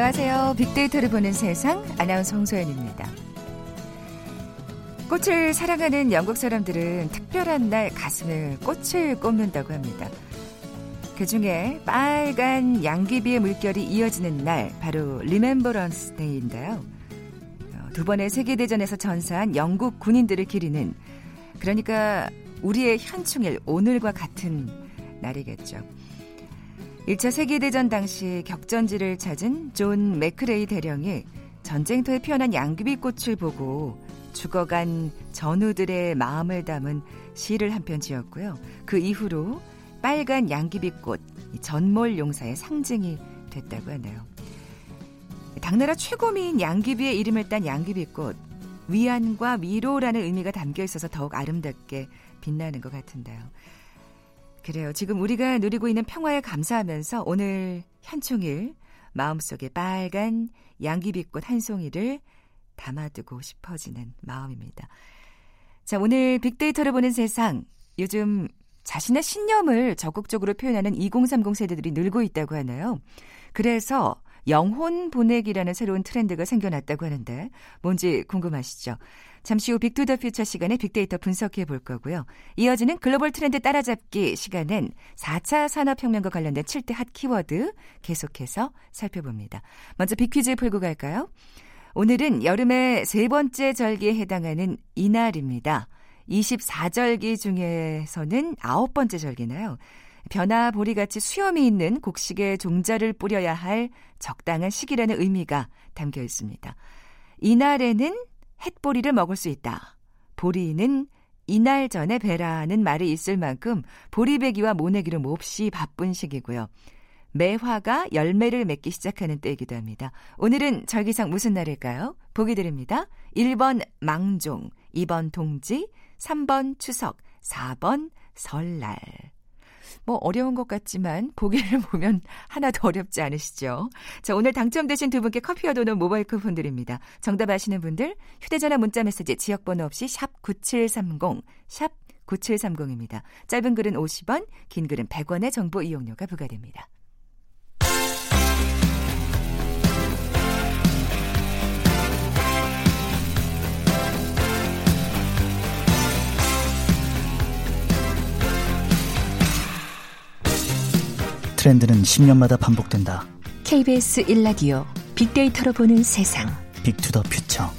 안녕하세요. 빅데이터를 보는 세상 아나운서 홍소연입니다. 꽃을 사랑하는 영국 사람들은 특별한 날 가슴에 꽃을 꼽는다고 합니다. 그 중에 빨간 양귀비의 물결이 이어지는 날, 바로 리멤버런스 데이인데요. 어, 두 번의 세계대전에서 전사한 영국 군인들을 기리는, 그러니까 우리의 현충일 오늘과 같은 날이겠죠. 1차 세계대전 당시 격전지를 찾은 존 맥크레이 대령이 전쟁터에 피어난 양귀비꽃을 보고 죽어간 전우들의 마음을 담은 시를 한 편 지었고요. 그 이후로 빨간 양귀비꽃, 전몰 용사의 상징이 됐다고 하네요. 당나라 최고미인 양귀비의 이름을 딴 양귀비꽃, 위안과 위로라는 의미가 담겨 있어서 더욱 아름답게 빛나는 것 같은데요. 그래요. 지금 우리가 누리고 있는 평화에 감사하면서 오늘 현충일 마음속에 빨간 양귀비꽃 한 송이를 담아두고 싶어지는 마음입니다. 자, 오늘 빅데이터를 보는 세상. 요즘 자신의 신념을 적극적으로 표현하는 2030 세대들이 늘고 있다고 하나요? 그래서 영혼 보내기라는 새로운 트렌드가 생겨났다고 하는데 뭔지 궁금하시죠? 잠시 후 빅투더 퓨처 시간에 빅데이터 분석해 볼 거고요. 이어지는 글로벌 트렌드 따라잡기 시간은 4차 산업혁명과 관련된 7대 핫 키워드 계속해서 살펴봅니다. 먼저 빅퀴즈 풀고 갈까요? 오늘은 여름의 세 번째 절기에 해당하는 이날입니다. 24절기 중에서는 아홉 번째 절기고요. 벼나 보리같이 수염이 있는 곡식의 종자를 뿌려야 할 적당한 시기라는 의미가 담겨 있습니다. 이날에는 햇보리를 먹을 수 있다. 보리는 이날 전에 배라는 말이 있을 만큼 보리배기와 모내기로 몹시 바쁜 시기고요. 매화가 열매를 맺기 시작하는 때이기도 합니다. 오늘은 절기상 무슨 날일까요? 보기 드립니다. 1번 망종, 2번 동지, 3번 추석, 4번 설날. 뭐 어려운 것 같지만 보기를 보면 하나도 어렵지 않으시죠? 자, 오늘 당첨되신 두 분께 커피와 도넛 모바일 쿠폰 드립니다. 정답 아시는 분들 휴대전화 문자 메시지 지역번호 없이 샵 9730, 샵 9730입니다. 짧은 글은 50원, 긴 글은 100원의 정보 이용료가 부과됩니다. 트렌드는 10년마다 반복된다. KBS 1라디오 빅데이터로 보는 세상. 빅투더 퓨처.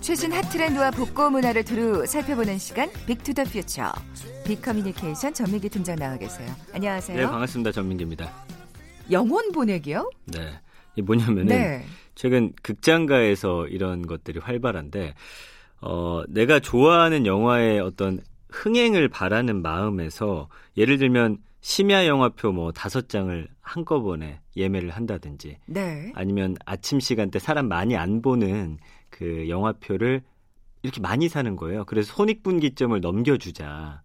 최신 핫 트렌드와 복고 문화를 두루 살펴보는 시간 빅투더 퓨처. 빅커뮤니케이션 전민기 팀장 나와 계세요. 안녕하세요. 네, 반갑습니다. 전민기입니다. 영혼 보내기요? 네. 이 뭐냐면은 네. 최근 극장가에서 이런 것들이 활발한데 어, 내가 좋아하는 영화의 어떤 흥행을 바라는 마음에서 예를 들면 심야 영화표 뭐 다섯 장을 한꺼번에 예매를 한다든지 네. 아니면 아침 시간대 사람 많이 안 보는 그 영화표를 이렇게 많이 사는 거예요. 그래서 손익분기점을 넘겨주자.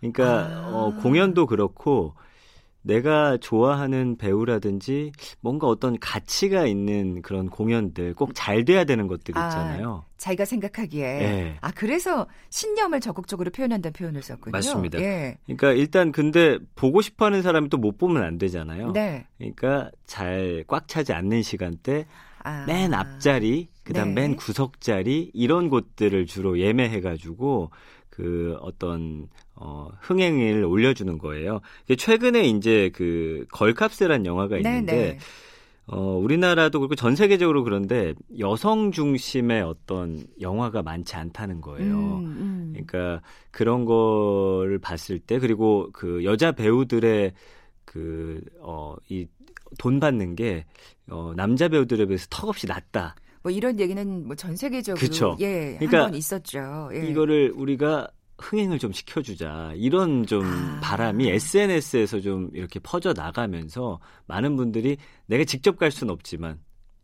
그러니까 아. 어, 공연도 그렇고 내가 좋아하는 배우라든지 뭔가 어떤 가치가 있는 그런 공연들 꼭 잘 돼야 되는 것들 아, 있잖아요. 자기가 생각하기에. 네. 아, 그래서 신념을 적극적으로 표현한다는 표현을 썼군요. 맞습니다. 예. 그러니까 일단 근데 보고 싶어하는 사람이 또 못 보면 안 되잖아요. 네. 그러니까 잘 꽉 차지 않는 시간대 아. 맨 앞자리, 그다음 네. 맨 구석 자리 이런 곳들을 주로 예매해가지고 그 어떤 어 흥행을 올려주는 거예요. 최근에 이제 그 걸캅스라는 영화가 있는데 네네. 어 우리나라도 그렇고 전 세계적으로 그런데 여성 중심의 어떤 영화가 많지 않다는 거예요. 음, 음. 그러니까 그런 거를 봤을 때 그리고 그 여자 배우들의 그 어 이 돈 받는 게 어, 남자 배우들에 비해서 턱없이 낮다. 뭐 이런 얘기는 뭐 전 세계적으로 그쵸. 예, 그러니까 있었죠. 예. 이거를 우리가 흥행을 좀 시켜주자 이런 좀 아. 바람이 SNS에서 좀 이렇게 퍼져 나가면서 많은 분들이 내가 직접 갈 수는 없지만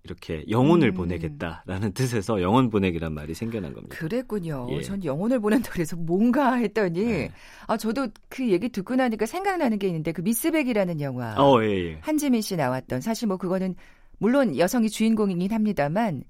이렇게 영혼을 음. 보내겠다라는 뜻에서 영혼 보내기란 말이 생겨난 겁니다. 그랬군요. 예. 전 영혼을 보낸다 그래서 뭔가 했더니 네. 아 저도 그 얘기 듣고 나니까 생각나는 게 있는데 그 미스백이라는 영화 어, 예, 예. 한지민 씨 나왔던 사실 뭐 그거는 물론 여성이 주인공이긴 합니다만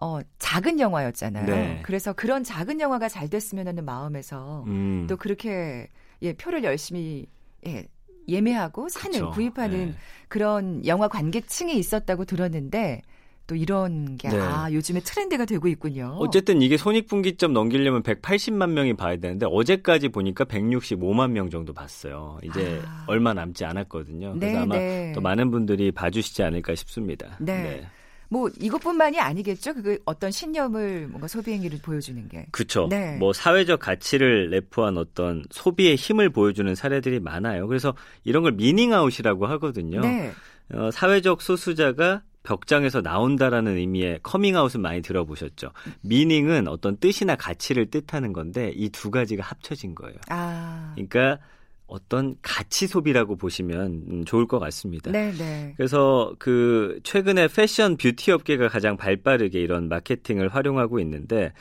어 작은 영화였잖아요. 네. 그래서 그런 작은 영화가 잘 됐으면 하는 마음에서 음. 또 그렇게 예 표를 열심히 예 예매하고 사는 그쵸. 구입하는 네. 그런 영화 관객층이 있었다고 들었는데 또 이런 게 네. 아, 요즘에 트렌드가 되고 있군요. 어쨌든 이게 손익분기점 넘기려면 180만 명이 봐야 되는데 어제까지 보니까 165만 명 정도 봤어요. 이제 아. 얼마 남지 않았거든요. 그래서 네, 아마 네. 또 많은 분들이 봐주시지 않을까 싶습니다. 네. 뭐 이것뿐만이 아니겠죠. 그 어떤 신념을 뭔가 소비 행위를 보여주는 게. 그렇죠. 네. 뭐 사회적 가치를 내포한 어떤 소비의 힘을 보여주는 사례들이 많아요. 그래서 이런 걸 meaning out이라고 하거든요. 네. 어, 사회적 소수자가 벽장에서 나온다라는 의미의 커밍아웃은 많이 들어보셨죠. meaning은 어떤 뜻이나 가치를 뜻하는 건데 이 두 가지가 합쳐진 거예요. 아. 그러니까 어떤 가치 소비라고 보시면 음, 좋을 것 같습니다. 네, 네. 그래서 그 최근에 패션 뷰티 업계가 가장 발빠르게 이런 마케팅을 활용하고 있는데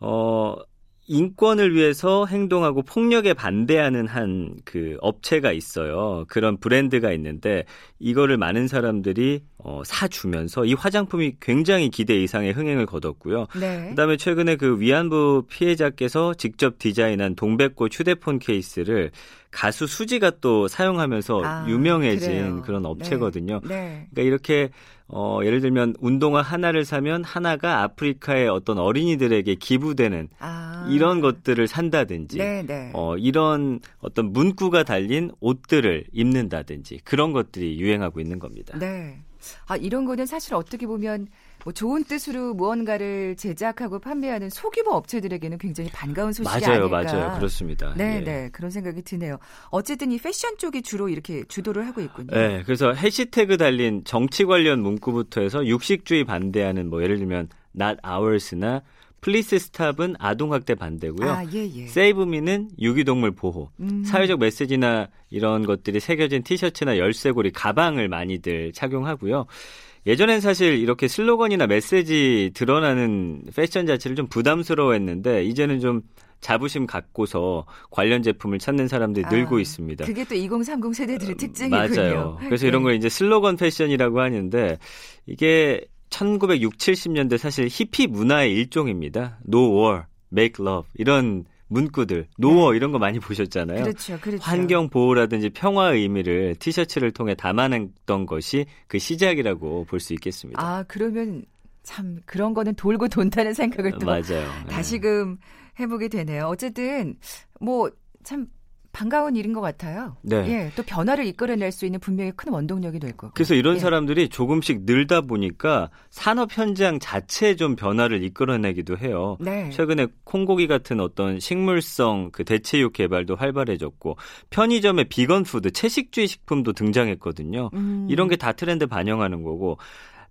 어 인권을 위해서 행동하고 폭력에 반대하는 한 그 업체가 있어요. 그런 브랜드가 있는데 이거를 많은 사람들이 어 사주면서 이 화장품이 굉장히 기대 이상의 흥행을 거뒀고요. 네. 그다음에 최근에 그 위안부 피해자께서 직접 디자인한 동백꽃 휴대폰 케이스를 가수 수지가 또 사용하면서 아, 유명해진 그래요. 그런 업체거든요. 네. 그러니까 이렇게 어 예를 들면 운동화 하나를 사면 하나가 아프리카의 어떤 어린이들에게 기부되는 아. 이런 것들을 산다든지 네, 네. 어 이런 어떤 문구가 달린 옷들을 입는다든지 그런 것들이 유행하고 있는 겁니다. 네. 아, 이런 거는 사실 어떻게 보면 뭐 좋은 뜻으로 무언가를 제작하고 판매하는 소규모 업체들에게는 굉장히 반가운 소식이 맞아요, 아닐까. 맞아요. 그렇습니다. 네, 예. 네. 그런 생각이 드네요. 어쨌든 이 패션 쪽이 주로 이렇게 주도를 하고 있군요. 네, 그래서 해시태그 달린 정치 관련 문구부터 해서 육식주의 반대하는 뭐 예를 들면 not ours나 please stop은 아동학대 반대고요. 아, 예, 예. save me는 유기동물 보호, 음. 사회적 메시지나 이런 것들이 새겨진 티셔츠나 열쇠고리, 가방을 많이들 착용하고요. 예전엔 사실 이렇게 슬로건이나 메시지 드러나는 패션 자체를 좀 부담스러워했는데 이제는 좀 자부심 갖고서 관련 제품을 찾는 사람들이 아, 늘고 있습니다. 그게 또 2030 세대들의 특징이군요. 어, 맞아요. 그래서 이런 네. 걸 이제 슬로건 패션이라고 하는데 이게 1960, 70년대 사실 히피 문화의 일종입니다. No war, make love 이런 문구들, 노어 이런 거 많이 보셨잖아요. 그렇죠, 그렇죠. 환경 보호라든지 평화의 의미를 티셔츠를 통해 담아냈던 것이 그 시작이라고 볼 수 있겠습니다. 아, 그러면 참 그런 거는 돌고 돈다는 생각을 또 맞아요. 다시금 해보게 되네요. 어쨌든 뭐 참 반가운 일인 것 같아요. 네. 예, 또 변화를 이끌어낼 수 있는 분명히 큰 원동력이 될 거고. 그래서 이런 예. 사람들이 조금씩 늘다 보니까 산업 현장 자체에 좀 변화를 이끌어내기도 해요. 네. 최근에 콩고기 같은 어떤 식물성 그 대체육 개발도 활발해졌고 편의점에 비건 푸드 채식주의 식품도 등장했거든요. 음. 이런 게 다 트렌드 반영하는 거고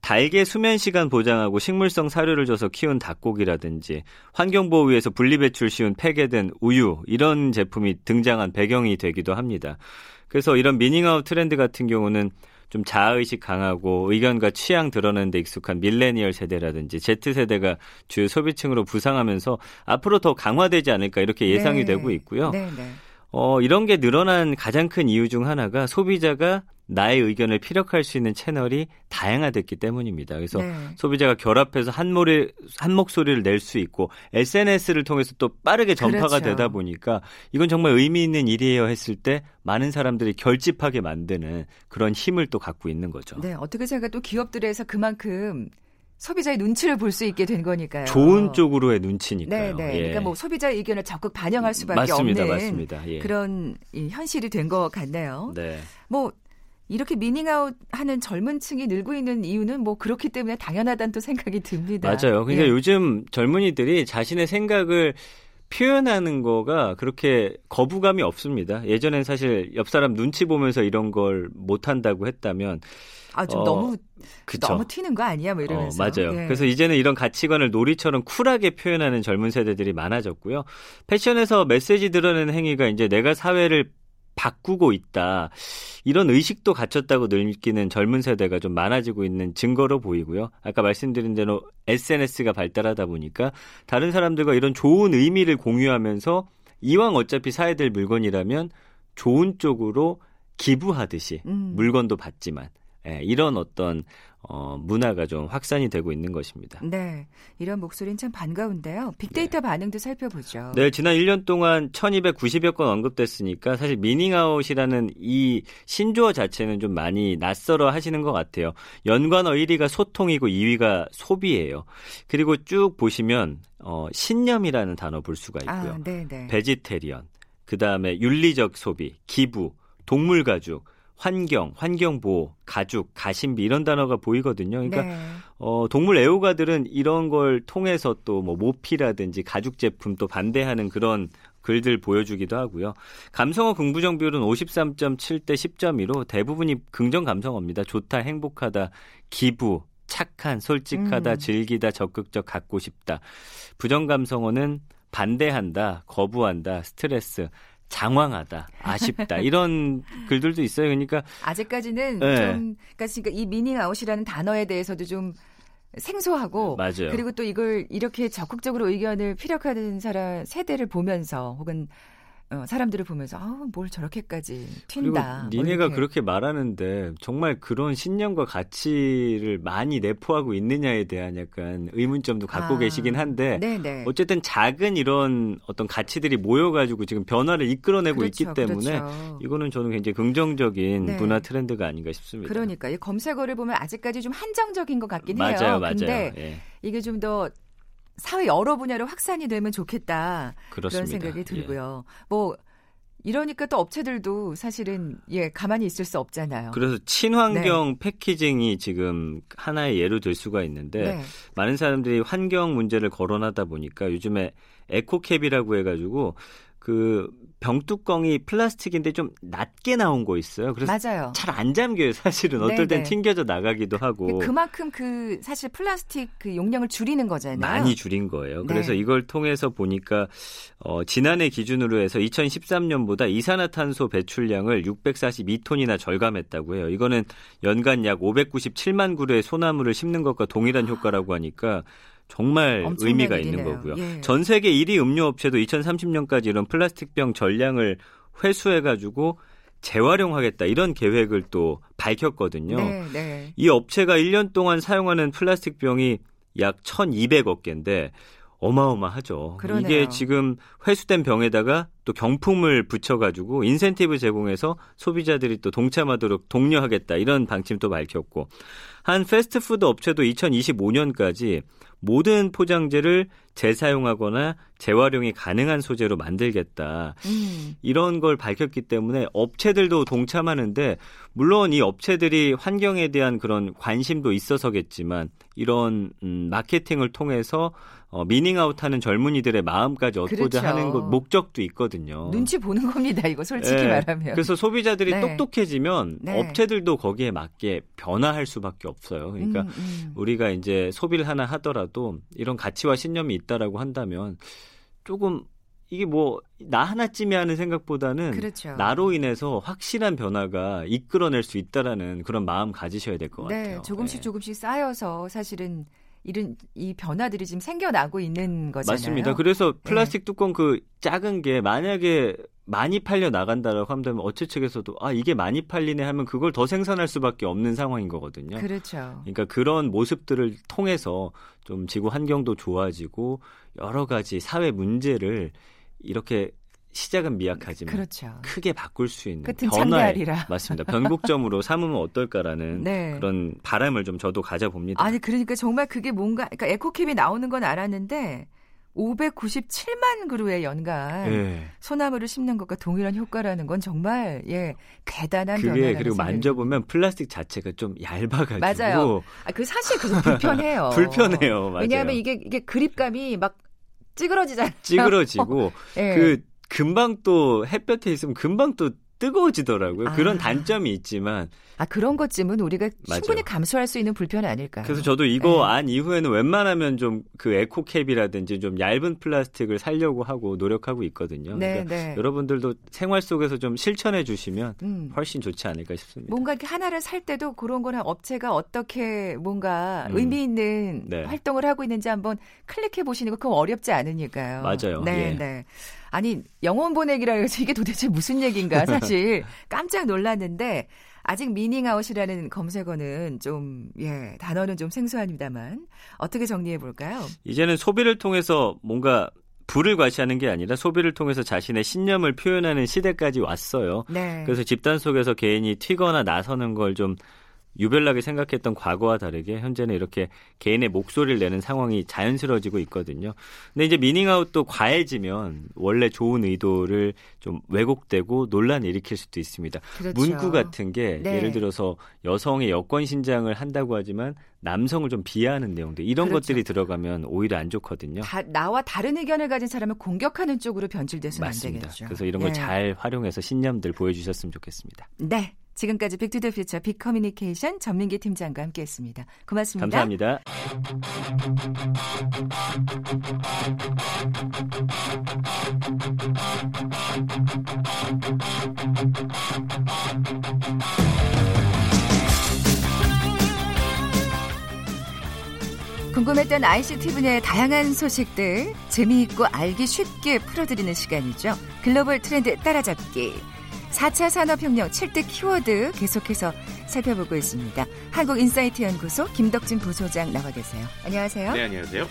닭의 수면 시간 보장하고 식물성 사료를 줘서 키운 닭고기라든지 환경 보호 위해서 분리배출 쉬운 폐게된 우유 이런 제품이 등장한 배경이 되기도 합니다. 그래서 이런 미닝아웃 트렌드 같은 경우는 좀 자아의식 강하고 의견과 취향 드러내는 데 익숙한 밀레니얼 세대라든지 Z세대가 주요 소비층으로 부상하면서 앞으로 더 강화되지 않을까 이렇게 예상이 네. 되고 있고요. 네, 네. 어, 이런 게 늘어난 가장 큰 이유 중 하나가 소비자가 나의 의견을 피력할 수 있는 채널이 다양화됐기 때문입니다. 그래서 네. 소비자가 결합해서 한 모리 한 목소리를 낼 수 있고 SNS를 통해서 또 빠르게 전파가 그렇죠. 되다 보니까 이건 정말 의미 있는 일이에요 했을 때 많은 사람들이 결집하게 만드는 그런 힘을 또 갖고 있는 거죠. 네, 어떻게 생각해 또 기업들에서 그만큼 소비자의 눈치를 볼 수 있게 된 거니까요. 좋은 쪽으로의 네, 눈치니까요. 네. 예. 그러니까 뭐 소비자의 의견을 적극 반영할 수밖에 맞습니다, 없는 맞습니다. 예. 그런 이 현실이 된 것 같네요. 네. 뭐 이렇게 미닝아웃 하는 젊은 층이 늘고 있는 이유는 뭐 그렇기 때문에 당연하다는 또 생각이 듭니다. 맞아요. 그러니까 예. 요즘 젊은이들이 자신의 생각을 표현하는 거가 그렇게 거부감이 없습니다. 예전엔 사실 옆 사람 눈치 보면서 이런 걸 못한다고 했다면 아, 좀 어, 너무 그쵸. 너무 튀는 거 아니야? 뭐 이러면서. 어, 맞아요. 예. 그래서 이제는 이런 가치관을 놀이처럼 쿨하게 표현하는 젊은 세대들이 많아졌고요. 패션에서 메시지 드러내는 행위가 이제 내가 사회를 바꾸고 있다. 이런 의식도 갖췄다고 느끼는 젊은 세대가 좀 많아지고 있는 증거로 보이고요. 아까 말씀드린 대로 SNS가 발달하다 보니까 다른 사람들과 이런 좋은 의미를 공유하면서 이왕 어차피 사야 될 물건이라면 좋은 쪽으로 기부하듯이 음. 물건도 받지만 예, 이런 어떤 어, 문화가 좀 확산이 되고 있는 것입니다. 네. 이런 목소리는 참 반가운데요. 빅데이터 네. 반응도 살펴보죠. 네, 지난 1년 동안 1290여 건 언급됐으니까 사실 미닝아웃이라는 이 신조어 자체는 좀 많이 낯설어 하시는 것 같아요. 연관어 1위가 소통이고 2위가 소비예요. 그리고 쭉 보시면 어, 신념이라는 단어 볼 수가 있고요. 아, 네, 네. 베지테리언, 그 다음에 윤리적 소비, 기부, 동물 가죽, 환경, 환경보호, 가죽, 가심비 이런 단어가 보이거든요. 그러니까 네. 어, 동물 애호가들은 이런 걸 통해서 또 뭐 모피라든지 가죽 제품 또 반대하는 그런 글들 보여주기도 하고요. 감성어 긍부정 비율은 53.7 대 10.2로 대부분이 긍정 감성어입니다. 좋다, 행복하다, 기부, 착한, 솔직하다, 음. 즐기다, 적극적, 갖고 싶다. 부정 감성어는 반대한다, 거부한다, 스트레스, 장황하다, 아쉽다 이런 글들도 있어요. 그러니까 아직까지는 네. 좀 그러니까 이 미닝 아웃이라는 단어에 대해서도 좀 생소하고 맞아요. 그리고 또 이걸 이렇게 적극적으로 의견을 피력하는 사람 세대를 보면서 혹은 어, 사람들을 보면서 아우 뭘 저렇게까지 그리고 튄다. 뭐 니네가 이렇게. 그렇게 말하는데 정말 그런 신념과 가치를 많이 내포하고 있느냐에 대한 약간 의문점도 갖고 아, 계시긴 한데 네네. 어쨌든 작은 이런 어떤 가치들이 모여가지고 지금 변화를 이끌어내고 그렇죠, 있기 때문에 그렇죠. 이거는 저는 굉장히 긍정적인 네. 문화 트렌드가 아닌가 싶습니다. 그러니까 이 검색어를 보면 아직까지 좀 한정적인 것 같긴 해요. 맞아요, 맞아요. 예, 이게 좀 더 사회 여러 분야로 확산이 되면 좋겠다. 그렇습니다. 그런 생각이 예. 들고요. 뭐 이러니까 또 업체들도 사실은 예 가만히 있을 수 없잖아요. 그래서 친환경 패키징이 지금 하나의 예로 들 수가 있는데 네. 많은 사람들이 환경 문제를 거론하다 보니까 요즘에 에코캡이라고 해가지고 그 병뚜껑이 플라스틱인데 좀 낮게 나온 거 있어요. 그래서 맞아요. 잘 안 잠겨요. 사실은 어떨 땐. 튕겨져 나가기도 하고 그만큼 그 사실 플라스틱 그 용량을 줄이는 거잖아요. 많이 줄인 거예요. 그래서 네. 이걸 통해서 보니까 어, 지난해 기준으로 해서 2013년보다 이산화탄소 배출량을 642톤이나 절감했다고 해요. 이거는 연간 약 597만 그루의 소나무를 심는 것과 동일한 효과라고 하니까 정말 의미가 일이네요. 있는 거고요. 예. 전 세계 1위 음료 업체도 2030년까지 이런 플라스틱병 전량을 회수해 가지고 재활용하겠다 이런 계획을 또 밝혔거든요. 네, 네. 이 업체가 1년 동안 사용하는 플라스틱 병이 약 1,200억 개인데 어마어마하죠. 그러네요. 이게 지금 회수된 병에다가 또 경품을 붙여가지고 인센티브 제공해서 소비자들이 또 동참하도록 독려하겠다 이런 방침도 밝혔고 한 패스트푸드 업체도 2025년까지 모든 포장재를 재사용하거나 재활용이 가능한 소재로 만들겠다. 음. 이런 걸 밝혔기 때문에 업체들도 동참하는데 물론 이 업체들이 환경에 대한 그런 관심도 있어서겠지만 이런 음, 마케팅을 통해서 어, 미닝아웃하는 젊은이들의 마음까지 얻고자 그렇죠. 하는 것 목적도 있거든요. 눈치 보는 겁니다. 이거 솔직히 예. 말하면. 그래서 소비자들이 네. 똑똑해지면 네. 업체들도 거기에 맞게 변화할 수밖에 없어요. 그러니까 음, 음. 우리가 이제 소비를 하나 하더라도 이런 가치와 신념이 있다라고 한다면 조금 이게 뭐 나 하나쯤이 하는 생각보다는 그렇죠. 나로 인해서 확실한 변화가 이끌어낼 수 있다라는 그런 마음 가지셔야 될것 네, 같아요. 조금씩 예. 조금씩 쌓여서 사실은 이런 이 변화들이 지금 생겨나고 있는 거잖아요. 맞습니다. 그래서 플라스틱 뚜껑 그 작은 게 만약에 많이 팔려 나간다라고 한다면 어체 측에서도 아 이게 많이 팔리네 하면 그걸 더 생산할 수밖에 없는 상황인 거거든요. 그렇죠. 그러니까 그런 모습들을 통해서 좀 지구 환경도 좋아지고 여러 가지 사회 문제를 이렇게 시작은 미약하지만 그렇죠. 크게 바꿀 수 있는 끝은 변화의. 맞습니다. 변곡점으로 삼으면 어떨까라는 네. 그런 바람을 좀 저도 가져봅니다. 아니 그러니까 정말 그게 뭔가 그러니까 에코캡이 나오는 건 알았는데 597만 그루의 연간 예. 소나무를 심는 것과 동일한 효과라는 건 정말 예 대단한 그게 그리고 만져보면 플라스틱 자체가 좀 얇아가지고 맞아요. 아, 그 사실 그게 불편해요. 불편해요. 맞아요. 왜냐하면 이게 이게 그립감이 막 찌그러지잖아요. 찌그러지고 예. 그 금방 또 햇볕에 있으면 금방 또 뜨거워지더라고요. 그런 아. 단점이 있지만 아 그런 것쯤은 우리가 맞아요. 충분히 감수할 수 있는 불편 아닐까요? 그래서 저도 이거 네. 안 이후에는 웬만하면 좀 그 에코캡이라든지 좀 얇은 플라스틱을 살려고 하고 노력하고 있거든요. 네, 그러니까 네. 여러분들도 생활 속에서 좀 실천해 주시면 음. 훨씬 좋지 않을까 싶습니다. 뭔가 이렇게 하나를 살 때도 그런 거랑 업체가 어떻게 뭔가 음. 의미 있는 네. 활동을 하고 있는지 한번 클릭해 보시는 거 그건 어렵지 않으니까요. 맞아요. 네, 예. 네. 아니 영혼 보내기라 해서 이게 도대체 무슨 얘기인가 사실 깜짝 놀랐는데 아직 미닝아웃이라는 검색어는 좀, 예, 단어는 좀 생소합니다만 어떻게 정리해 볼까요? 이제는 소비를 통해서 뭔가 부를 과시하는 게 아니라 소비를 통해서 자신의 신념을 표현하는 시대까지 왔어요. 네. 그래서 집단 속에서 개인이 튀거나 나서는 걸좀 유별나게 생각했던 과거와 다르게 현재는 이렇게 개인의 목소리를 내는 상황이 자연스러워지고 있거든요. 근데 이제 미닝아웃도 과해지면 원래 좋은 의도를 좀 왜곡되고 논란 일으킬 수도 있습니다. 그렇죠. 문구 같은 게 네. 예를 들어서 여성의 여권 신장을 한다고 하지만 남성을 좀 비하하는 내용들 이런 그렇죠. 것들이 들어가면 오히려 안 좋거든요. 다, 나와 다른 의견을 가진 사람을 공격하는 쪽으로 변질돼서는 안 맞습니다. 되겠죠. 그래서 이런 걸 예. 잘 활용해서 신념들 보여주셨으면 좋겠습니다. 네. 지금까지 빅투더퓨처 빅커뮤니케이션 전민기 팀장과 함께했습니다. 고맙습니다. 감사합니다. 궁금했던 ICT 분야의 다양한 소식들 재미있고 알기 쉽게 풀어드리는 시간이죠. 글로벌 트렌드 따라잡기. 4차 산업혁명 7대 키워드 계속해서 살펴보고 있습니다. 한국인사이트 연구소 김덕진 부소장 나와 계세요. 안녕하세요. 네, 안녕하세요.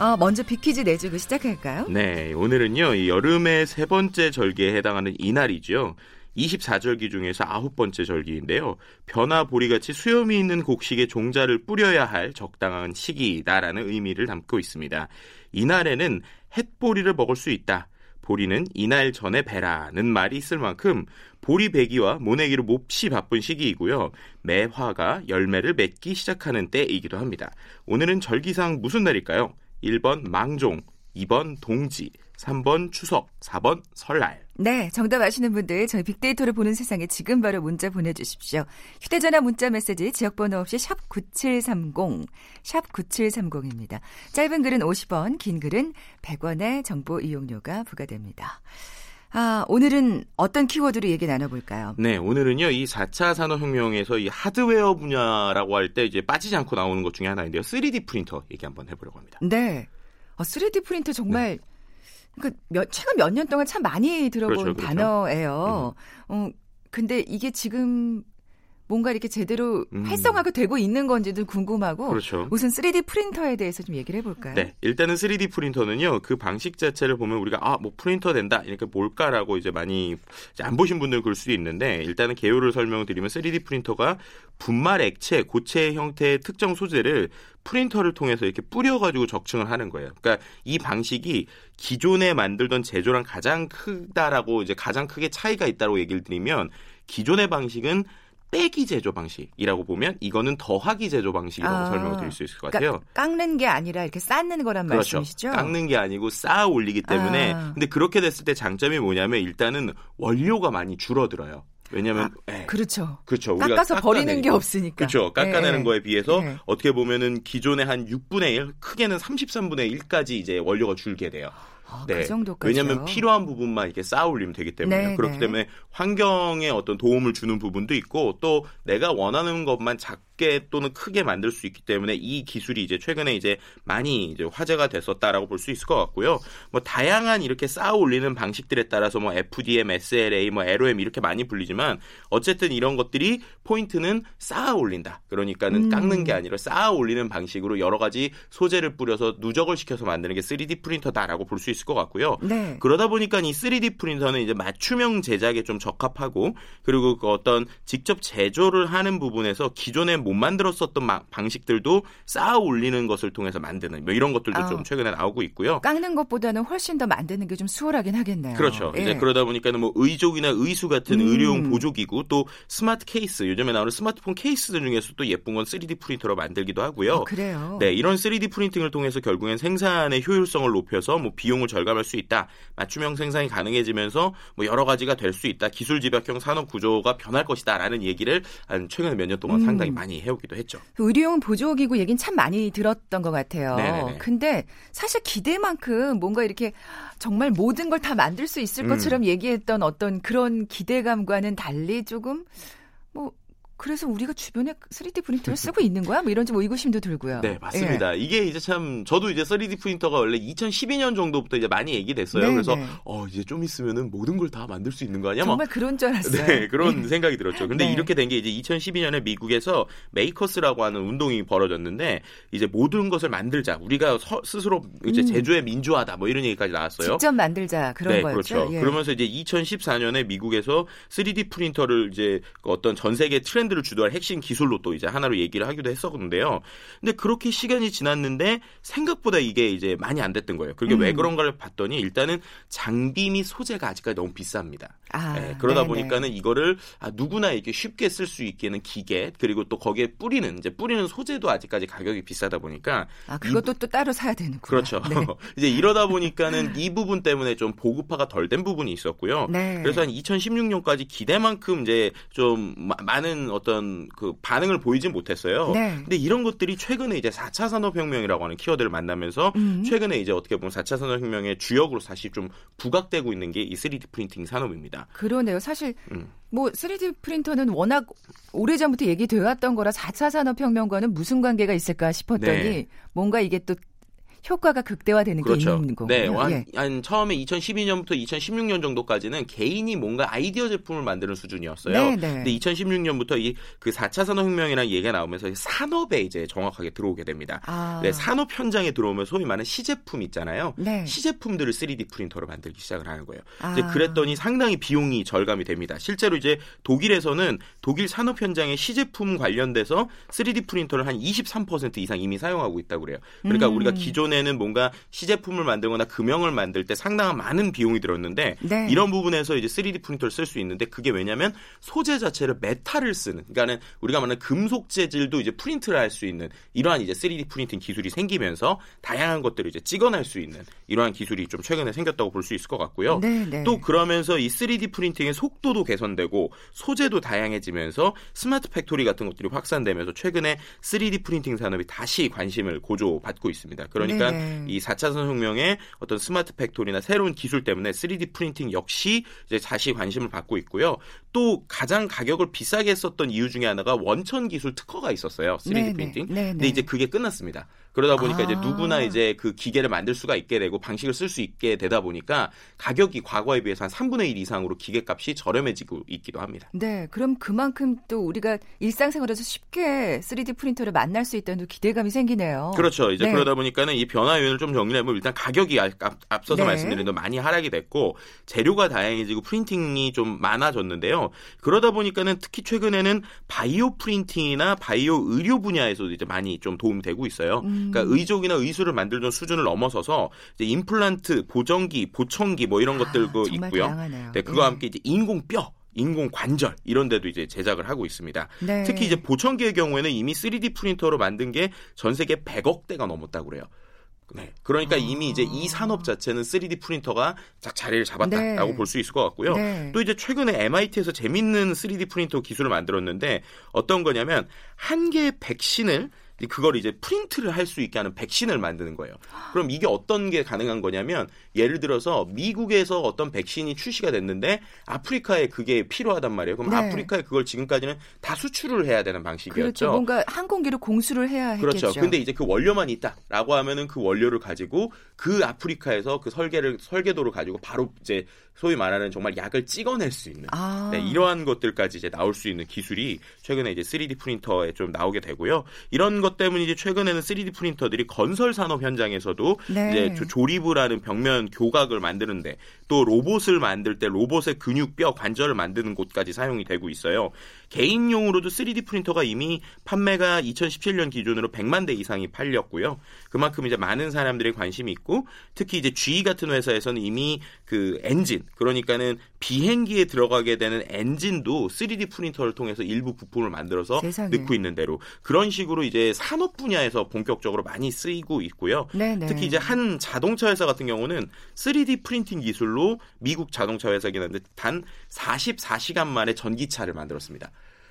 어, 먼저 빅퀴즈 내주고 시작할까요? 네, 오늘은요, 이 여름의 세 번째 절기에 해당하는 이날이죠. 24절기 중에서 아홉 번째 절기인데요. 변화 보리같이 수염이 있는 곡식에 종자를 뿌려야 할 적당한 시기다라는 의미를 담고 있습니다. 이날에는 햇보리를 먹을 수 있다. 보리는 이날 전에 배라는 말이 있을 만큼 보리 배기와 모내기로 몹시 바쁜 시기이고요. 매화가 열매를 맺기 시작하는 때이기도 합니다. 오늘은 절기상 무슨 날일까요? 1번 망종, 2번 동지, 3번 추석, 4번 설날. 네, 정답 아시는 분들 저희 빅데이터를 보는 세상에 지금 바로 문자 보내주십시오. 휴대전화 문자 메시지 지역번호 없이 샵 9730, 샵 9730입니다. 짧은 글은 50원, 긴 글은 100원의 정보 이용료가 부과됩니다. 아, 오늘은 어떤 키워드로 얘기 나눠볼까요? 네, 오늘은요, 이 4차 산업혁명에서 이 하드웨어 분야라고 할 때 이제 빠지지 않고 나오는 것 중에 하나인데요. 3D 프린터 얘기 한번 해보려고 합니다. 네. 어, 3D 프린터 정말 그 몇, 최근 몇 년 동안 참 많이 들어본 그렇죠, 그렇죠. 단어예요. 어, 근데 이게 지금 뭔가 이렇게 제대로 음. 활성화가 되고 있는 건지도 궁금하고 그렇죠. 우선 3D 프린터에 대해서 좀 얘기를 해볼까요? 네, 일단은 3D 프린터는요, 그 방식 자체를 보면 우리가 아, 뭐 프린터 된다, 이렇게 뭘까라고 이제 많이 이제 안 보신 분들 그럴 수도 있는데, 일단은 개요를 설명드리면 3D 프린터가 분말 액체, 고체 형태의 특정 소재를 프린터를 통해서 이렇게 뿌려가지고 적층을 하는 거예요. 그러니까 이 방식이 기존에 만들던 제조랑 가장 크다라고 이제 가장 크게 차이가 있다고 얘기를 드리면 기존의 방식은 빼기 제조 방식이라고 보면 이거는 더하기 제조 방식이라고 아, 설명을 드릴 수 있을 것 같아요. 그러니까 깎는 게 아니라 이렇게 쌓는 거란 그렇죠. 말씀이시죠? 깎는 게 아니고 쌓아 올리기 때문에 아. 근데 그렇게 됐을 때 장점이 뭐냐면 일단은 원료가 많이 줄어들어요. 왜냐하면 예, 그렇죠. 그렇죠. 우리가 깎아서 버리는 게. 없으니까. 그렇죠. 깎아내는 예. 거에 비해서 예. 어떻게 보면은 기존의 한 6분의 1, 크게는 33분의 1까지 이제 원료가 줄게 돼요. 아, 네. 그 정도까지요. 왜냐하면 필요한 부분만 이렇게 쌓아 올리면 되기 때문에 네, 그렇기 네. 때문에 환경에 어떤 도움을 주는 부분도 있고 또 내가 원하는 것만 작 게 또는 크게 만들 수 있기 때문에 이 기술이 이제 최근에 이제 많이 이제 화제가 됐었다라고 볼 수 있을 것 같고요. 뭐 다양한 이렇게 쌓아 올리는 방식들에 따라서 뭐 FDM, SLA, 뭐 LOM 이렇게 많이 불리지만 어쨌든 이런 것들이 포인트는 쌓아 올린다. 그러니까는 음. 깎는 게 아니라 쌓아 올리는 방식으로 여러 가지 소재를 뿌려서 누적을 시켜서 만드는 게 3D 프린터다라고 볼 수 있을 것 같고요. 네. 그러다 보니까 이 3D 프린터는 이제 맞춤형 제작에 좀 적합하고 그리고 그 어떤 직접 제조를 하는 부분에서 기존에 못 만들었었던 마- 방식들도 쌓아 올리는 것을 통해서 만드는 뭐 이런 것들도 아. 좀 최근에 나오고 있고요. 깎는 것보다는 훨씬 더 만드는 게 좀 수월하긴 하겠네요. 그렇죠. 예. 이제 그러다 보니까는 뭐 의족이나 의수 같은 음. 의료용 보조기구 또 스마트 케이스 요즘에 나오는 스마트폰 케이스들 중에서 또 예쁜 건 3D 프린터로 만들기도 하고요. 어, 그래요. 네, 이런 3D 프린팅을 통해서 결국엔 생산의 효율성을 높여서 뭐 비용을 절감할 수 있다. 맞춤형 생산이 가능해지면서 뭐 여러 가지가 될 수 있다. 기술 집약형 산업 구조가 변할 것이다라는 얘기를 한 최근 몇 년 동안 음. 상당히 많이 해오기도 했죠. 그 의료용 보조기구 얘기는 참 많이 들었던 것 같아요. 네네네. 근데 사실 기대만큼 뭔가 이렇게 정말 모든 걸 다 만들 수 있을 음. 것처럼 얘기했던 어떤 그런 기대감과는 달리 조금 뭐 그래서 우리가 주변에 3D 프린터를 쓰고 있는 거야? 뭐 이런 좀 의구심도 들고요. 네, 맞습니다. 예. 이게 이제 참 저도 이제 3D 프린터가 원래 2012년 정도부터 이제 많이 얘기됐어요. 네, 그래서 네. 어 이제 좀 있으면은 모든 걸 다 만들 수 있는 거 아니야? 막 정말 그런 줄 알았어요. 네, 그런 예. 생각이 들었죠. 근데 네. 이렇게 된 게 이제 2012년에 미국에서 Makers라고 하는 운동이 벌어졌는데 이제 모든 것을 만들자. 우리가 서- 스스로 이제 음. 제조의 민주화다. 뭐 이런 얘기까지 나왔어요. 직접 만들자 그런 네, 거였죠. 그렇죠. 예. 그러면서 이제 2014년에 미국에서 3D 프린터를 이제 그 어떤 전 세계 트렌드 를 주도할 핵심 기술로 또 이제 하나로 얘기를 하기도 했었는데요. 근데 그렇게 시간이 지났는데 생각보다 이게 이제 많이 안 됐던 거예요. 그게 왜 음. 그런가를 봤더니 일단은 장비 및 소재가 아직까지 너무 비쌉니다. 아, 예, 그러다 네네. 보니까는 이거를 아, 누구나 이렇게 쉽게 쓸 수 있게는 기계 그리고 또 거기에 뿌리는 이제 뿌리는 소재도 아직까지 가격이 비싸다 보니까 아 그것도 또 따로 사야 되는구나. 그렇죠. 네. 이제 이러다 보니까는 이 부분 때문에 좀 보급화가 덜 된 부분이 있었고요. 네. 그래서 한 2016년까지 기대만큼 이제 좀 마- 많은 어떤 그 반응을 보이진 못했어요. 네. 근데 이런 것들이 최근에 이제 4차 산업혁명이라고 하는 키워드를 만나면서 음. 최근에 이제 어떻게 보면 4차 산업혁명의 주역으로 다시 좀 부각되고 있는 게 이 3D 프린팅 산업입니다. 그러네요. 사실 음. 뭐 3D 프린터는 워낙 오래전부터 얘기되어 왔던 거라 4차 산업혁명과는 무슨 관계가 있을까 싶었더니 네. 뭔가 이게 또 효과가 극대화되는 게 그렇죠. 있는 거군요. 네, 한, 예. 한 처음에 2012년부터 2016년 정도까지는 개인이 뭔가 아이디어 제품을 만드는 수준이었어요. 네, 네. 근데 2016년부터 이 그 4차 산업혁명이라는 얘기가 나오면서 산업에 이제 정확하게 들어오게 됩니다. 아, 네, 산업 현장에 들어오면 소위 말하는 시제품 있잖아요. 네. 시제품들을 3D 프린터로 만들기 시작을 하는 거예요. 아. 이제 그랬더니 상당히 비용이 절감이 됩니다. 실제로 이제 독일에서는 독일 산업 현장의 시제품 관련돼서 3D 프린터를 한 23% 이상 이미 사용하고 있다고 그래요. 그러니까 음. 우리가 기존 에는 뭔가 시제품을 만들거나 금형을 만들 때 상당한 많은 비용이 들었는데 네. 이런 부분에서 이제 3D 프린터를 쓸 수 있는데 그게 왜냐면 소재 자체를 메탈을 쓰는 그러니까는 우리가 말하는 금속 재질도 이제 프린트를 할 수 있는 이러한 이제 3D 프린팅 기술이 생기면서 다양한 것들을 이제 찍어낼 수 있는 이러한 기술이 좀 최근에 생겼다고 볼 수 있을 것 같고요. 네, 네. 또 그러면서 이 3D 프린팅의 속도도 개선되고 소재도 다양해지면서 스마트 팩토리 같은 것들이 확산되면서 최근에 3D 프린팅 산업이 다시 관심을 고조받고 있습니다. 그러니까 네네. 이 4차 산업혁명의 어떤 스마트 팩토리나 새로운 기술 때문에 3D 프린팅 역시 이제 다시 관심을 받고 있고요. 또 가장 가격을 비싸게 했었던 이유 중에 하나가 원천 기술 특허가 있었어요. 3D 네네. 프린팅. 네네. 근데 이제 그게 끝났습니다. 그러다 보니까 아. 이제 누구나 이제 그 기계를 만들 수가 있게 되고 방식을 쓸 수 있게 되다 보니까 가격이 과거에 비해서 한 3분의 1 이상으로 기계값이 저렴해지고 있기도 합니다. 네, 그럼 그만큼 또 우리가 일상생활에서 쉽게 3D 프린터를 만날 수 있다는 기대감이 생기네요. 그렇죠. 이제 네. 그러다 보니까는 이 변화 요인을 좀 정리해 보면 일단 가격이 앞, 서서 네. 말씀드린 대로 많이 하락이 됐고 재료가 다양해지고 프린팅이 좀 많아졌는데요. 그러다 보니까는 특히 최근에는 바이오 프린팅이나 바이오 의료 분야에서도 이제 많이 좀 도움이 되고 있어요. 음. 그러니까 의족이나 의술을 만들던 수준을 넘어서서 이제 임플란트, 보정기, 보청기 뭐 이런 것들도 아, 정말 있고요. 다양하네요. 네, 그와 예. 함께 이제 인공 뼈 인공 관절 이런 데도 이제 제작을 하고 있습니다. 네. 특히 이제 보청기의 경우에는 이미 3D 프린터로 만든 게 전 세계 100억 대가 넘었다고 그래요. 네. 그러니까 이미 이제 이 산업 자체는 3D 프린터가 딱 자리를 잡았다라고 네. 볼수 있을 것 같고요. 네. 또 이제 최근에 MIT에서 재밌는 3D 프린터 기술을 만들었는데 어떤 거냐면 한 개의 백신을 그걸 이제 프린트를 할 수 있게 하는 백신을 만드는 거예요. 그럼 이게 어떤 게 가능한 거냐면 예를 들어서 미국에서 어떤 백신이 출시가 됐는데 아프리카에 그게 필요하단 말이에요. 그럼 네. 아프리카에 그걸 지금까지는 다 수출을 해야 되는 방식이었죠. 그렇죠. 뭔가 항공기로 공수를 해야 했겠죠. 그렇죠. 근데 이제 그 원료만 있다라고 하면은 그 원료를 가지고 그 아프리카에서 그 설계를 설계도를 가지고 바로 이제 소위 말하는 정말 약을 찍어낼 수 있는 아. 네, 이러한 것들까지 이제 나올 수 있는 기술이 최근에 이제 3D 프린터에 좀 나오게 되고요. 이런 것 때문에 이제 최근에는 3D 프린터들이 건설 산업 현장에서도 네. 이제 조- 조립을 하는 벽면 교각을 만드는데 또 로봇을 만들 때 로봇의 근육, 뼈, 관절을 만드는 곳까지 사용이 되고 있어요. 개인용으로도 3D 프린터가 이미 판매가 2017년 기준으로 100만 대 이상이 팔렸고요. 그만큼 이제 많은 사람들이 관심이 있고 특히 이제 GE 같은 회사에서는 이미 그 엔진 그러니까는 비행기에 들어가게 되는 엔진도 3D 프린터를 통해서 일부 부품을 만들어서 세상에. 넣고 있는 대로 그런 식으로 이제 산업 분야에서 본격적으로 많이 쓰이고 있고요. 네네. 특히 이제 한 자동차 회사 같은 경우는 3D 프린팅 기술로 미국 자동차 회사긴 한데 단 44시간 만에 전기차를 만들었습니다.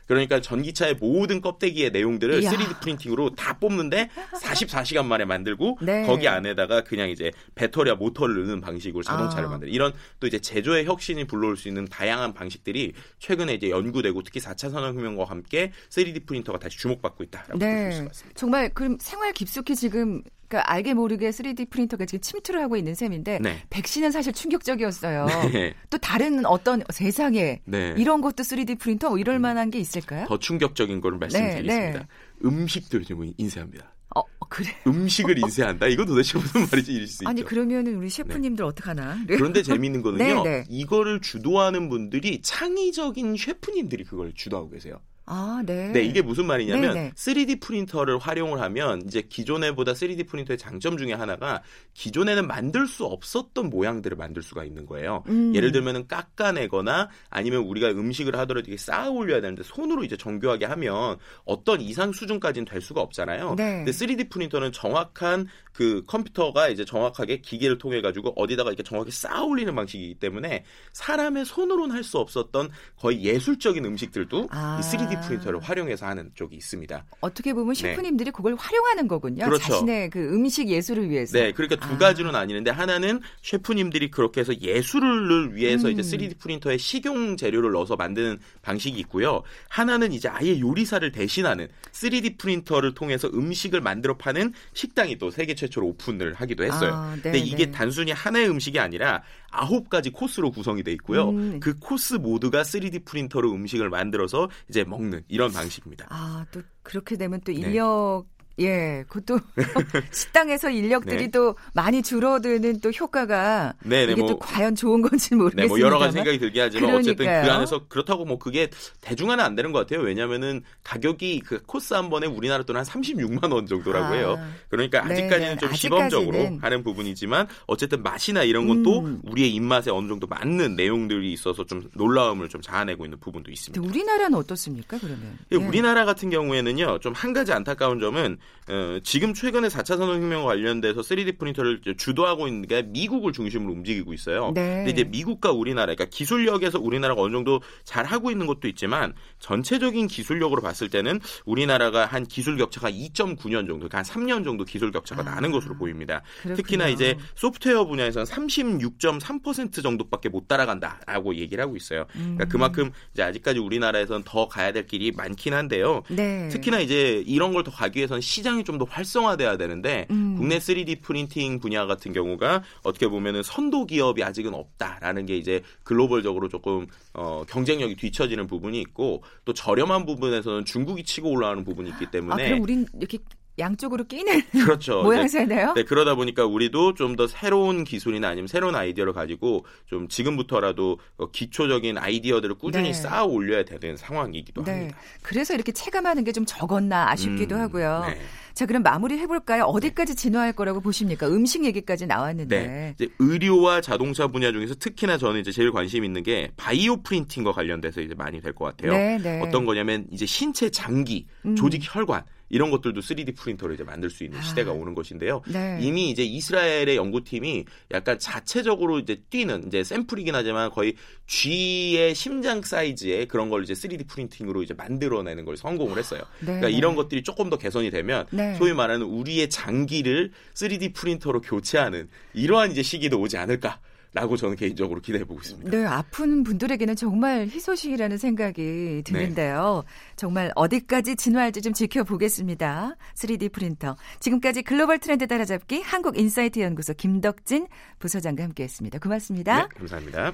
그러니까 전기차의 모든 껍데기의 내용들을 이야. 3D 프린팅으로 다 뽑는데 44시간 만에 만들고 네. 거기 안에다가 그냥 이제 배터리와 모터를 넣는 방식으로 자동차를 아. 만드는 이런 또 이제 제조의 혁신이 불러올 수 있는 다양한 방식들이 최근에 이제 연구되고 특히 4차 산업혁명과 함께 3D 프린터가 다시 주목받고 있다라고 볼수 있을 네. 것 같습니다. 정말 그럼 생활 깊숙이 지금 그러니까 알게 모르게 3D 프린터가 지금 침투를 하고 있는 셈인데 네. 백신은 사실 충격적이었어요. 네. 또 다른 어떤 세상에 네. 이런 것도 3D 프린터 뭐 이럴 만한 게 있을까요? 더 충격적인 거를 말씀드리겠습니다. 네. 음식도 요즘 인쇄합니다. 어, 그래. 음식을 인쇄한다? 이거 도대체 무슨 말인지 이럴 수 아니 있죠. 그러면은 우리 셰프님들 어떡하나? 그런데 재미있는 거는요. 네, 네. 이거를 주도하는 분들이 창의적인 셰프님들이 그걸 주도하고 계세요. 아, 네. 네, 이게 무슨 말이냐면 네, 네. 3D 프린터를 활용을 하면 이제 기존에 보다 3D 프린터의 장점 중에 하나가 기존에는 만들 수 없었던 모양들을 만들 수가 있는 거예요. 음. 예를 들면은 깎아내거나 아니면 우리가 음식을 하더라도 이게 쌓아 올려야 되는데 손으로 이제 정교하게 하면 어떤 이상 수준까지는 될 수가 없잖아요. 네. 근데 3D 프린터는 정확한 그 컴퓨터가 이제 정확하게 기계를 통해 가지고 어디다가 이렇게 정확히 쌓아 올리는 방식이기 때문에 사람의 손으로는 할 수 없었던 거의 예술적인 음식들도 아. 이 3D 프린터를 활용해서 하는 쪽이 있습니다. 어떻게 보면 네. 셰프님들이 그걸 활용하는 거군요. 그렇죠. 자신의 그 음식 예술을 위해서. 네, 그러니까 두 아. 가지로는 아니는데 하나는 셰프님들이 그렇게 해서 예술을 위해서 음. 이제 3D 프린터에 식용 재료를 넣어서 만드는 방식이 있고요. 하나는 이제 아예 요리사를 대신하는 3D 프린터를 통해서 음식을 만들어 파는 식당이 또 세계 최초로 오픈을 하기도 했어요. 아, 네, 근데 이게 네. 단순히 하나의 음식이 아니라 아홉 가지 코스로 구성이 돼 있고요. 음. 그 코스 모두가 3D 프린터로 음식을 만들어서 이제 먹는 이런 방식입니다. 아, 또 그렇게 되면 또 네. 인력 예, 그것도 식당에서 인력들이 네. 또 많이 줄어드는 또 효과가 네네, 이게 뭐- 또 과연 좋은 건지 모르겠습니다. 네, 뭐 여러 가지 생각이 들게 하지만 어쨌든 그 그러니까요. 안에서 그렇다고 뭐 그게 대중화는 안 되는 것 같아요. 왜냐면은 가격이 그 코스 한 번에 우리나라 돈 한 36만 원 정도라고 아. 해요. 그러니까 네, 아직까지는 네. 좀 아직까지는. 시범적으로 하는 부분이지만 어쨌든 맛이나 이런 건또 음. 우리의 입맛에 어느 정도 맞는 내용들이 있어서 좀 놀라움을 좀 자아내고 있는 부분도 있습니다. 우리나라는 어떻습니까, 그러면? 예, 예. 우리나라 같은 경우에는요, 좀 한 가지 안타까운 점은 어, 지금 최근에 4차 산업혁명 관련돼서 3D 프린터를 주도하고 있는 게 미국을 중심으로 움직이고 있어요. 네. 근데 이제 미국과 우리나라, 그러니까 기술력에서 우리나라가 어느 정도 잘 하고 있는 것도 있지만 전체적인 기술력으로 봤을 때는 우리나라가 한 기술 격차가 2.9년 정도, 그러니까 한 3년 정도 기술 격차가 아, 나는 것으로 보입니다. 그렇군요. 특히나 이제 소프트웨어 분야에서는 36.3% 정도밖에 못 따라간다라고 얘기를 하고 있어요. 그러니까 음. 그만큼 이제 아직까지 우리나라에서는 더 가야 될 길이 많긴 한데요. 네. 특히나 이제 이런 걸 더 가기 위해서는 시 장이 좀 더 활성화돼야 되는데 음. 국내 3D 프린팅 분야 같은 경우가 어떻게 보면은 선도 기업이 아직은 없다라는 게 이제 글로벌적으로 조금 어, 경쟁력이 뒤처지는 부분이 있고 또 저렴한 부분에서는 중국이 치고 올라오는 부분이 있기 아, 때문에 그럼 우린 이렇게 양쪽으로 끼는 그렇죠. 모양새네요. 네, 그러다 보니까 우리도 좀 더 새로운 기술이나 아니면 새로운 아이디어를 가지고 좀 지금부터라도 어, 기초적인 아이디어들을 꾸준히 네. 쌓아 올려야 되는 상황이기도 네. 합니다. 그래서 이렇게 체감하는 게 좀 적었나 아쉽기도 음, 하고요. 네. 자, 그럼 마무리 해볼까요? 어디까지 진화할 거라고 보십니까? 음식 얘기까지 나왔는데. 네. 의료와 자동차 분야 중에서 특히나 저는 이제 제일 관심 있는 게 바이오 프린팅과 관련돼서 이제 많이 될 것 같아요. 네, 네. 어떤 거냐면 이제 신체 장기, 음. 조직 혈관 이런 것들도 3D 프린터로 이제 만들 수 있는 아. 시대가 오는 것인데요. 네. 이미 이제 이스라엘의 연구팀이 약간 자체적으로 이제 뛰는 이제 샘플이긴 하지만 거의 쥐의 심장 사이즈의 그런 걸 이제 3D 프린팅으로 이제 만들어내는 걸 성공을 했어요. 네, 그러니까 네. 이런 것들이 조금 더 개선이 되면 네. 소위 말하는 우리의 장기를 3D 프린터로 교체하는 이러한 이제 시기도 오지 않을까 라고 저는 개인적으로 기대해 보고 있습니다. 네, 아픈 분들에게는 정말 희소식이라는 생각이 드는데요. 정말 어디까지 진화할지 좀 지켜보겠습니다. 3D 프린터. 지금까지 글로벌 트렌드 따라잡기 한국 인사이트 연구소 김덕진 부소장과 함께 했습니다. 고맙습니다. 네, 감사합니다.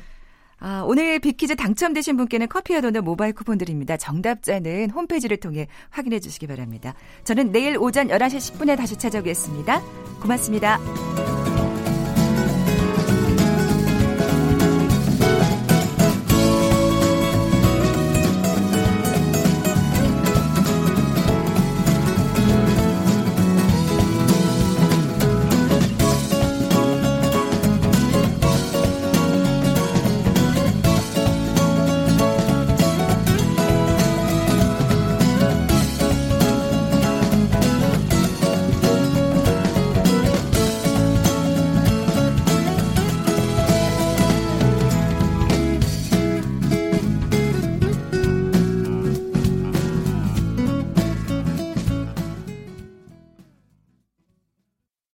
아, 오늘 빅퀴즈 당첨되신 분께는 커피와 도넛 모바일 쿠폰 드립니다. 정답자는 홈페이지를 통해 확인해 주시기 바랍니다. 저는 내일 오전 11시 10분에 다시 찾아오겠습니다. 고맙습니다.